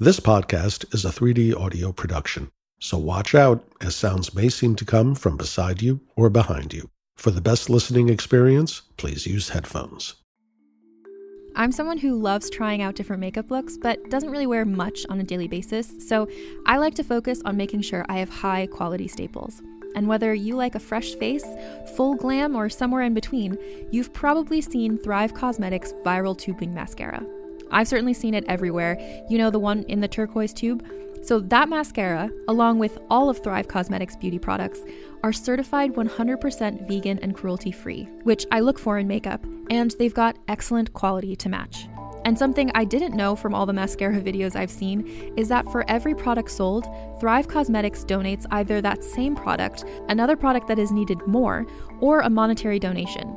This podcast is a 3D audio production, so watch out as sounds may seem to come from beside you or behind you. For the best listening experience, please use headphones. I'm someone who loves trying out different makeup looks, but doesn't really wear much on a daily basis, so I like to focus on making sure I have high quality staples. And whether you like a fresh face, full glam, or somewhere in between, you've probably seen Thrive Causemetics Viral Tubing Mascara. I've certainly seen it everywhere. You know, the one in the turquoise tube? So, that mascara, along with all of Thrive Causemetics beauty products, are certified 100% vegan and cruelty free, which I look for in makeup, and they've got excellent quality to match. And something I didn't know from all the mascara videos I've seen is that for every product sold, Thrive Causemetics donates either that same product, another product that is needed more, or a monetary donation.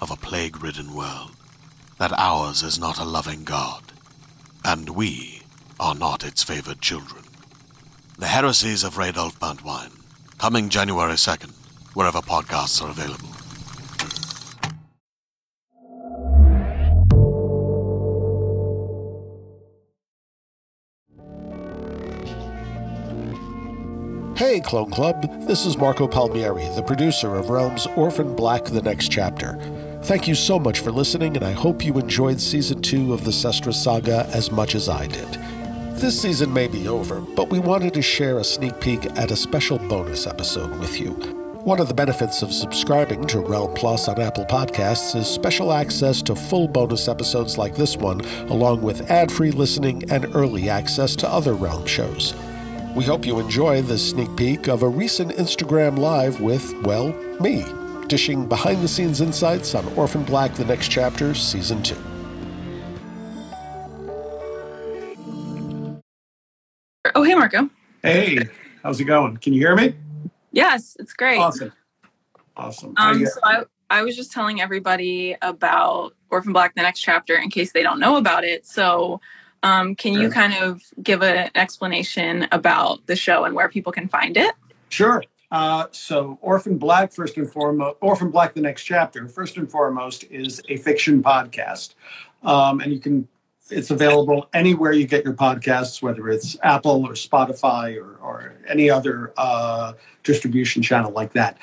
of a plague ridden world, that ours is not a loving God, and we are not its favored children. The Heresies of Radolf Burntwine, coming January 2nd, wherever podcasts are available. Hey, Clone Club, this is Marco Palmieri, the producer of Realm's Orphan Black The Next Chapter. Thank you so much for listening, and I hope you enjoyed season two of the Sestra saga as much as I did. This season may be over, but we wanted to share a sneak peek at a special bonus episode with you. One of the benefits of subscribing to Realm Plus on Apple Podcasts is special access to full bonus episodes like this one, along with ad free listening and early access to other Realm shows. We hope you enjoy this sneak peek of a recent Instagram Live with, well, me dishing behind the scenes insights on Orphan Black The Next Chapter, Season 2. Oh, hey, Marco. Hey, how's it going? Can you hear me? Yes, it's great. Awesome. Awesome. Um, so I, I was just telling everybody about Orphan Black The Next Chapter in case they don't know about it. So, um, can you kind of give an explanation about the show and where people can find it? Sure. Uh, so, Orphan Black, first and foremost, Orphan Black, the next chapter, first and foremost, is a fiction podcast. Um, and you can, it's available anywhere you get your podcasts, whether it's Apple or Spotify or, or any other uh, distribution channel like that.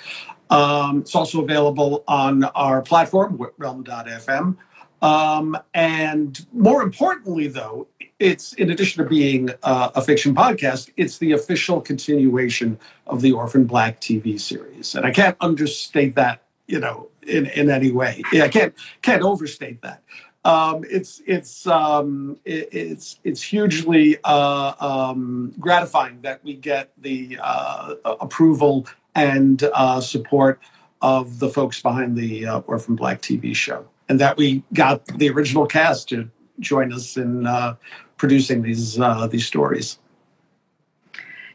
Um, it's also available on our platform, realm.fm. Um, and more importantly, though, it's in addition to being uh, a fiction podcast, it's the official continuation of the Orphan Black TV series, and I can't understate that, you know, in in any way. Yeah, I can't can't overstate that. Um, it's it's um, it, it's it's hugely uh, um, gratifying that we get the uh, approval and uh, support of the folks behind the uh, Orphan Black TV show, and that we got the original cast to join us in uh, producing these uh, these stories.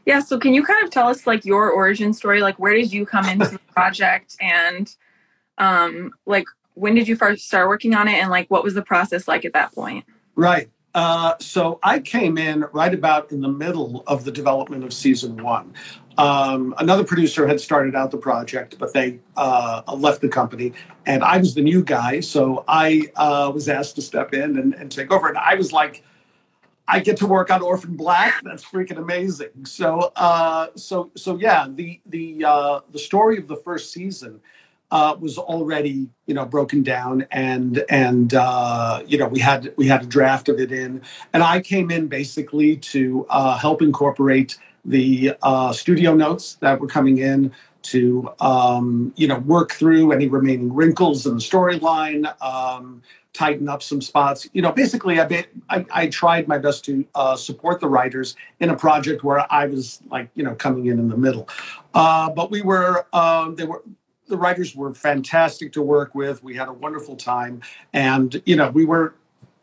Yeah, so can you kind of tell us like your origin story? Like where did you come into the project and um like when did you first start working on it and like what was the process like at that point? Right. Uh, so I came in right about in the middle of the development of season one. Um, another producer had started out the project, but they uh, left the company, and I was the new guy. So I uh, was asked to step in and, and take over. And I was like, I get to work on Orphan Black. That's freaking amazing. So, uh, so, so yeah. The the uh, the story of the first season uh, was already you know broken down and and uh, you know we had we had a draft of it in and I came in basically to uh, help incorporate the uh, studio notes that were coming in to um, you know work through any remaining wrinkles in the storyline um, tighten up some spots. You know basically I, bit, I, I tried my best to uh, support the writers in a project where I was like you know coming in in the middle. Uh, but we were um, they were the writers were fantastic to work with. We had a wonderful time, and you know we were,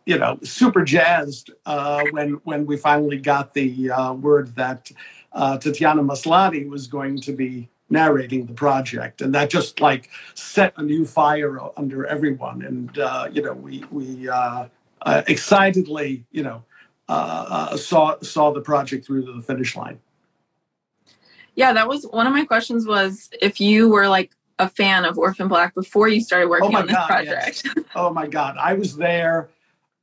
you know, super jazzed uh, when when we finally got the uh, word that uh, Tatiana Maslany was going to be narrating the project, and that just like set a new fire under everyone. And uh, you know, we we uh, uh, excitedly, you know, saw saw the project through to the finish line. Yeah, that was one of my questions was if you were like a fan of Orphan Black before you started working oh on this God, project. Yes. Oh my God. I was there.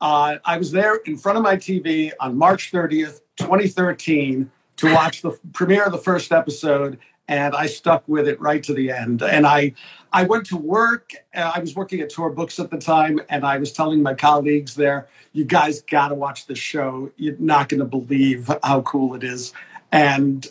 Uh, I was there in front of my TV on March 30th, 2013, to watch the premiere of the first episode. And I stuck with it right to the end. And I, I went to work. Uh, I was working at Tor Books at the time, and I was telling my colleagues there, "You guys got to watch this show. You're not going to believe how cool it is." And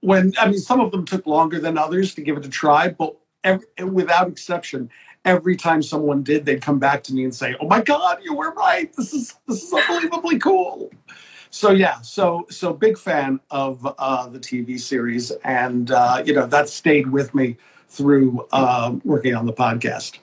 when I mean, some of them took longer than others to give it a try, but every, without exception, every time someone did, they'd come back to me and say, "Oh my God, you were right. This is this is unbelievably cool." So yeah, so so big fan of uh, the TV series, and uh, you know that stayed with me through uh, working on the podcast.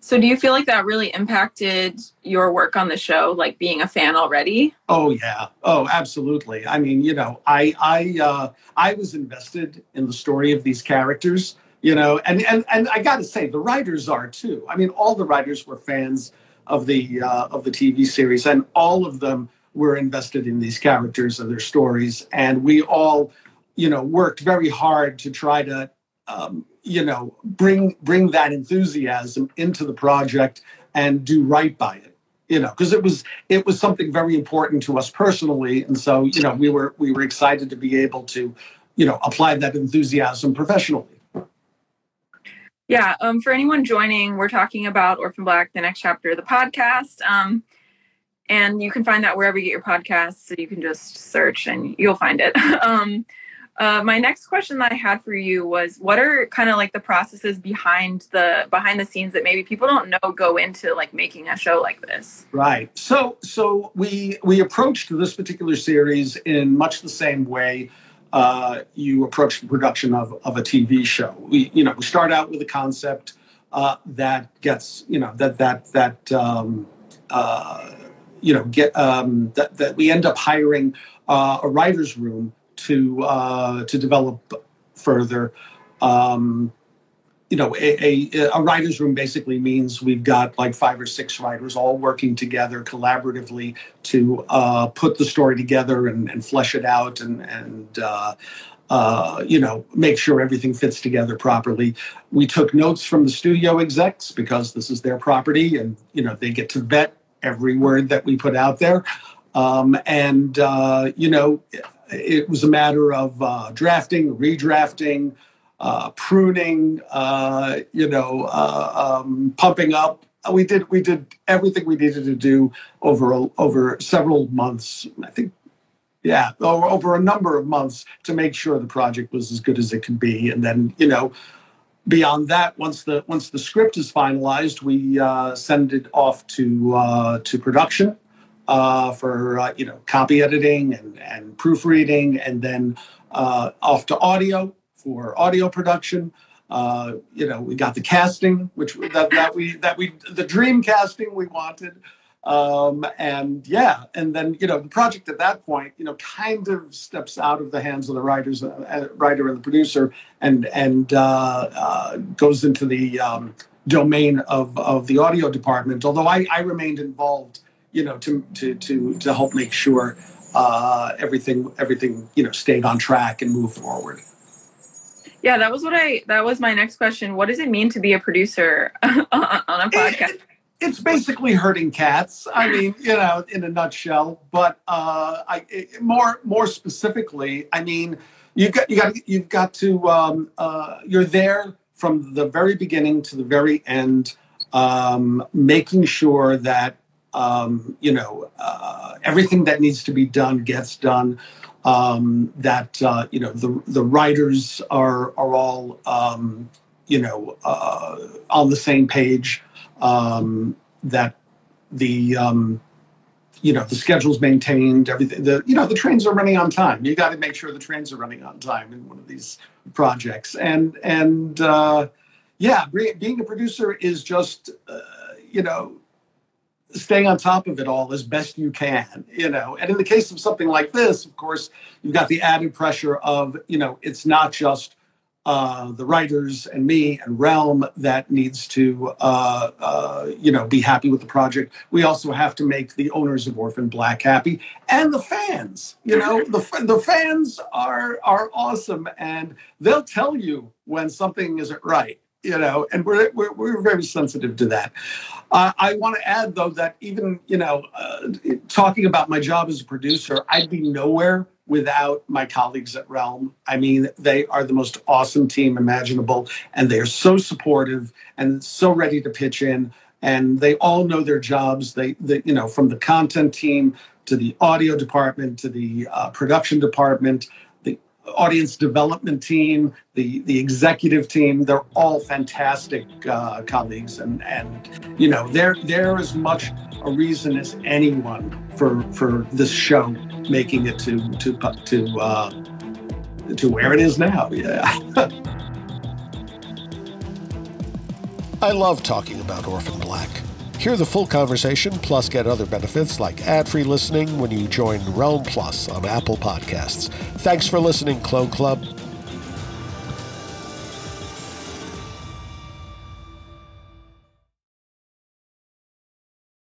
So do you feel like that really impacted your work on the show, like being a fan already? Oh yeah. Oh, absolutely. I mean, you know, I I uh, I was invested in the story of these characters you know and and and i got to say the writers are too i mean all the writers were fans of the uh, of the tv series and all of them were invested in these characters and their stories. And we all you know worked very hard to try to um, you know bring bring that enthusiasm into the project and do right by it you know because it was it was something very important to us personally. And so you know we were we were excited to be able to you know apply that enthusiasm professionally. Yeah, um, for anyone joining, we're talking about Orphan Black, the next chapter of the podcast. Um, and you can find that wherever you get your podcasts. So you can just search and you'll find it. um, uh, my next question that I had for you was, what are kind of like the processes behind the behind the scenes that maybe people don't know go into like making a show like this? Right. So so we we approached this particular series in much the same way uh, you approach the production of, of a TV show. We, you know, we start out with a concept uh, that gets, you know, that that that um, uh, you know get um, that that we end up hiring uh, a writers' room to uh, to develop further. Um, you know, a, a, a, writer's room basically means we've got like five or six writers all working together collaboratively to uh, put the story together and, and flesh it out and, and uh, uh, you know, make sure everything fits together properly. We took notes from the studio execs because this is their property and, you know, they get to vet every word that we put out there. Um, and, uh, you know, it, was a matter of uh, drafting, redrafting, uh, pruning, uh, you know, uh, um, pumping up. We did we did everything we needed to do over over several months. I think, yeah, over, over a number of months to make sure the project was as good as it could be. And then you know, beyond that, once the once the script is finalized, we uh, send it off to uh, to production. Uh, for uh, you know copy editing and, and proofreading, and then uh, off to audio, for audio production. Uh, you know, we got the casting, which that, that we that we the dream casting we wanted. Um, and yeah, and then you know the project at that point, you know, kind of steps out of the hands of the writers, uh, writer and the producer, and and uh, uh, goes into the um, domain of of the audio department. Although I, I remained involved, you know, to to to to help make sure uh, everything everything you know stayed on track and moved forward. Yeah, that was what I. That was my next question. What does it mean to be a producer on a podcast? It, it's basically herding cats. I mean, you know, in a nutshell. But uh, I it, more more specifically, I mean, you've got you got you've got to um, uh, you're there from the very beginning to the very end, um, making sure that um, you know uh, everything that needs to be done gets done. Um, that uh, you know the the writers are are all um, you know uh, on the same page. Um, that the um, you know the schedule's maintained everything the you know the trains are running on time. You got to make sure the trains are running on time in one of these projects. And and uh, yeah being a producer is just uh, you know staying on top of it all as best you can you know. And in the case of something like this of course you've got the added pressure of you know it's not just uh, the writers and me and Realm that needs to, uh, uh, you know, be happy with the project. We also have to make the owners of Orphan Black happy and the fans. You know, the the fans are are awesome and they'll tell you when something isn't right. You know, and we're we're, we're very sensitive to that. Uh, I want to add though that even you know, uh, talking about my job as a producer, I'd be nowhere without my colleagues at Realm. I mean, they are the most awesome team imaginable, and they are so supportive and so ready to pitch in. And they all know their jobs. They, they you know, from the content team to the audio department to the uh, production department, audience development team, the the executive team. They're all fantastic uh, colleagues, and and you know, they're they're as much a reason as anyone for for this show making it to to to uh, to where it is now. Yeah. I love talking about Orphan Black. Hear the full conversation, plus get other benefits like ad free listening when you join Realm Plus on Apple Podcasts. Thanks for listening, Clone Club.